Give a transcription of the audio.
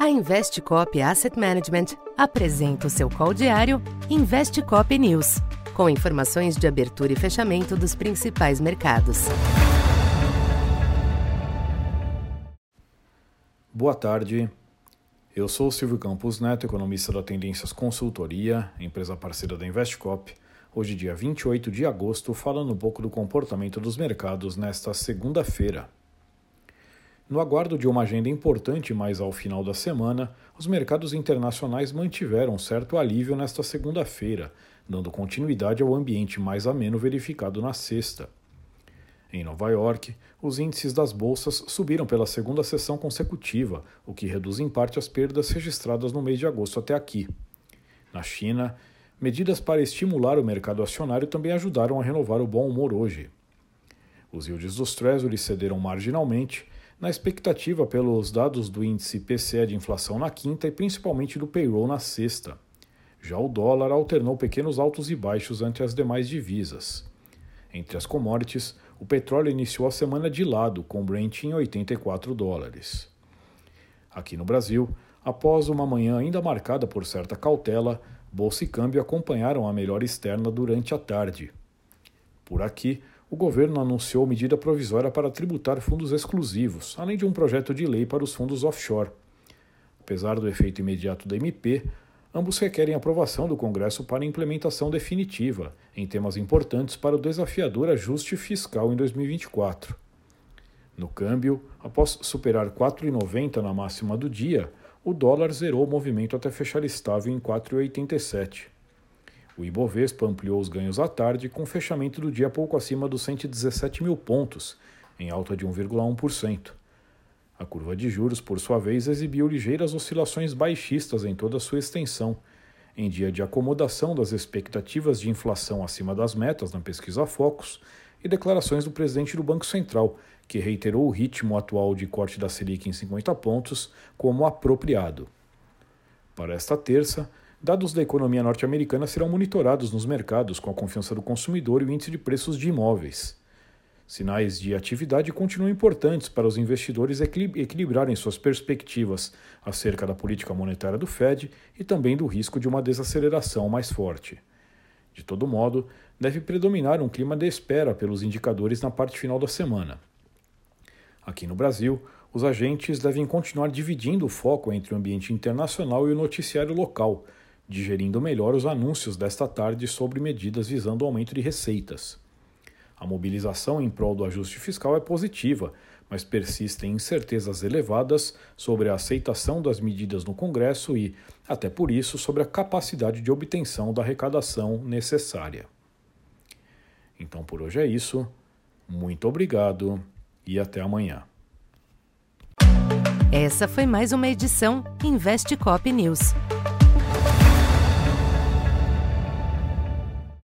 A Investcop Asset Management apresenta o seu call diário Investcop News, com informações de abertura e fechamento dos principais mercados. Boa tarde. Eu sou o Silvio Campos Neto, economista da Tendências Consultoria, empresa parceira da Investcop. Hoje, dia 28 de agosto, falando um pouco do comportamento dos mercados nesta segunda-feira. No aguardo de uma agenda importante mais ao final da semana, os mercados internacionais mantiveram certo alívio nesta segunda-feira, dando continuidade ao ambiente mais ameno verificado na sexta. Em Nova York, os índices das bolsas subiram pela segunda sessão consecutiva, o que reduz em parte as perdas registradas no mês de agosto até aqui. Na China, medidas para estimular o mercado acionário também ajudaram a renovar o bom humor hoje. Os yields dos Treasuries cederam marginalmente, na expectativa pelos dados do índice PCE de inflação na quinta e principalmente do payroll na sexta. Já o dólar alternou pequenos altos e baixos ante as demais divisas. Entre as commodities, o petróleo iniciou a semana de lado, com Brent em 84 dólares. Aqui no Brasil, após uma manhã ainda marcada por certa cautela, bolsa e câmbio acompanharam a melhor externa durante a tarde. Por aqui, o governo anunciou medida provisória para tributar fundos exclusivos, além de um projeto de lei para os fundos offshore. Apesar do efeito imediato da MP, ambos requerem aprovação do Congresso para implementação definitiva, em temas importantes para o desafiador ajuste fiscal em 2024. No câmbio, após superar 4,90 na máxima do dia, o dólar zerou o movimento até fechar estável em 4,87. O Ibovespa ampliou os ganhos à tarde, com fechamento do dia pouco acima dos 117 mil pontos, em alta de 1,1%. A curva de juros, por sua vez, exibiu ligeiras oscilações baixistas em toda a sua extensão, em dia de acomodação das expectativas de inflação acima das metas na pesquisa Focus e declarações do presidente do Banco Central, que reiterou o ritmo atual de corte da Selic em 50 pontos como apropriado. Para esta terça, Dados da economia norte-americana serão monitorados nos mercados com a confiança do consumidor e o índice de preços de imóveis. Sinais de atividade continuam importantes para os investidores equilibrarem suas perspectivas acerca da política monetária do Fed e também do risco de uma desaceleração mais forte. De todo modo, deve predominar um clima de espera pelos indicadores na parte final da semana. Aqui no Brasil, os agentes devem continuar dividindo o foco entre o ambiente internacional e o noticiário local digerindo melhor os anúncios desta tarde sobre medidas visando o aumento de receitas. A mobilização em prol do ajuste fiscal é positiva, mas persistem incertezas elevadas sobre a aceitação das medidas no Congresso e, até por isso, sobre a capacidade de obtenção da arrecadação necessária. Então por hoje é isso. Muito obrigado e até amanhã. Essa foi mais uma edição Investe Cop News.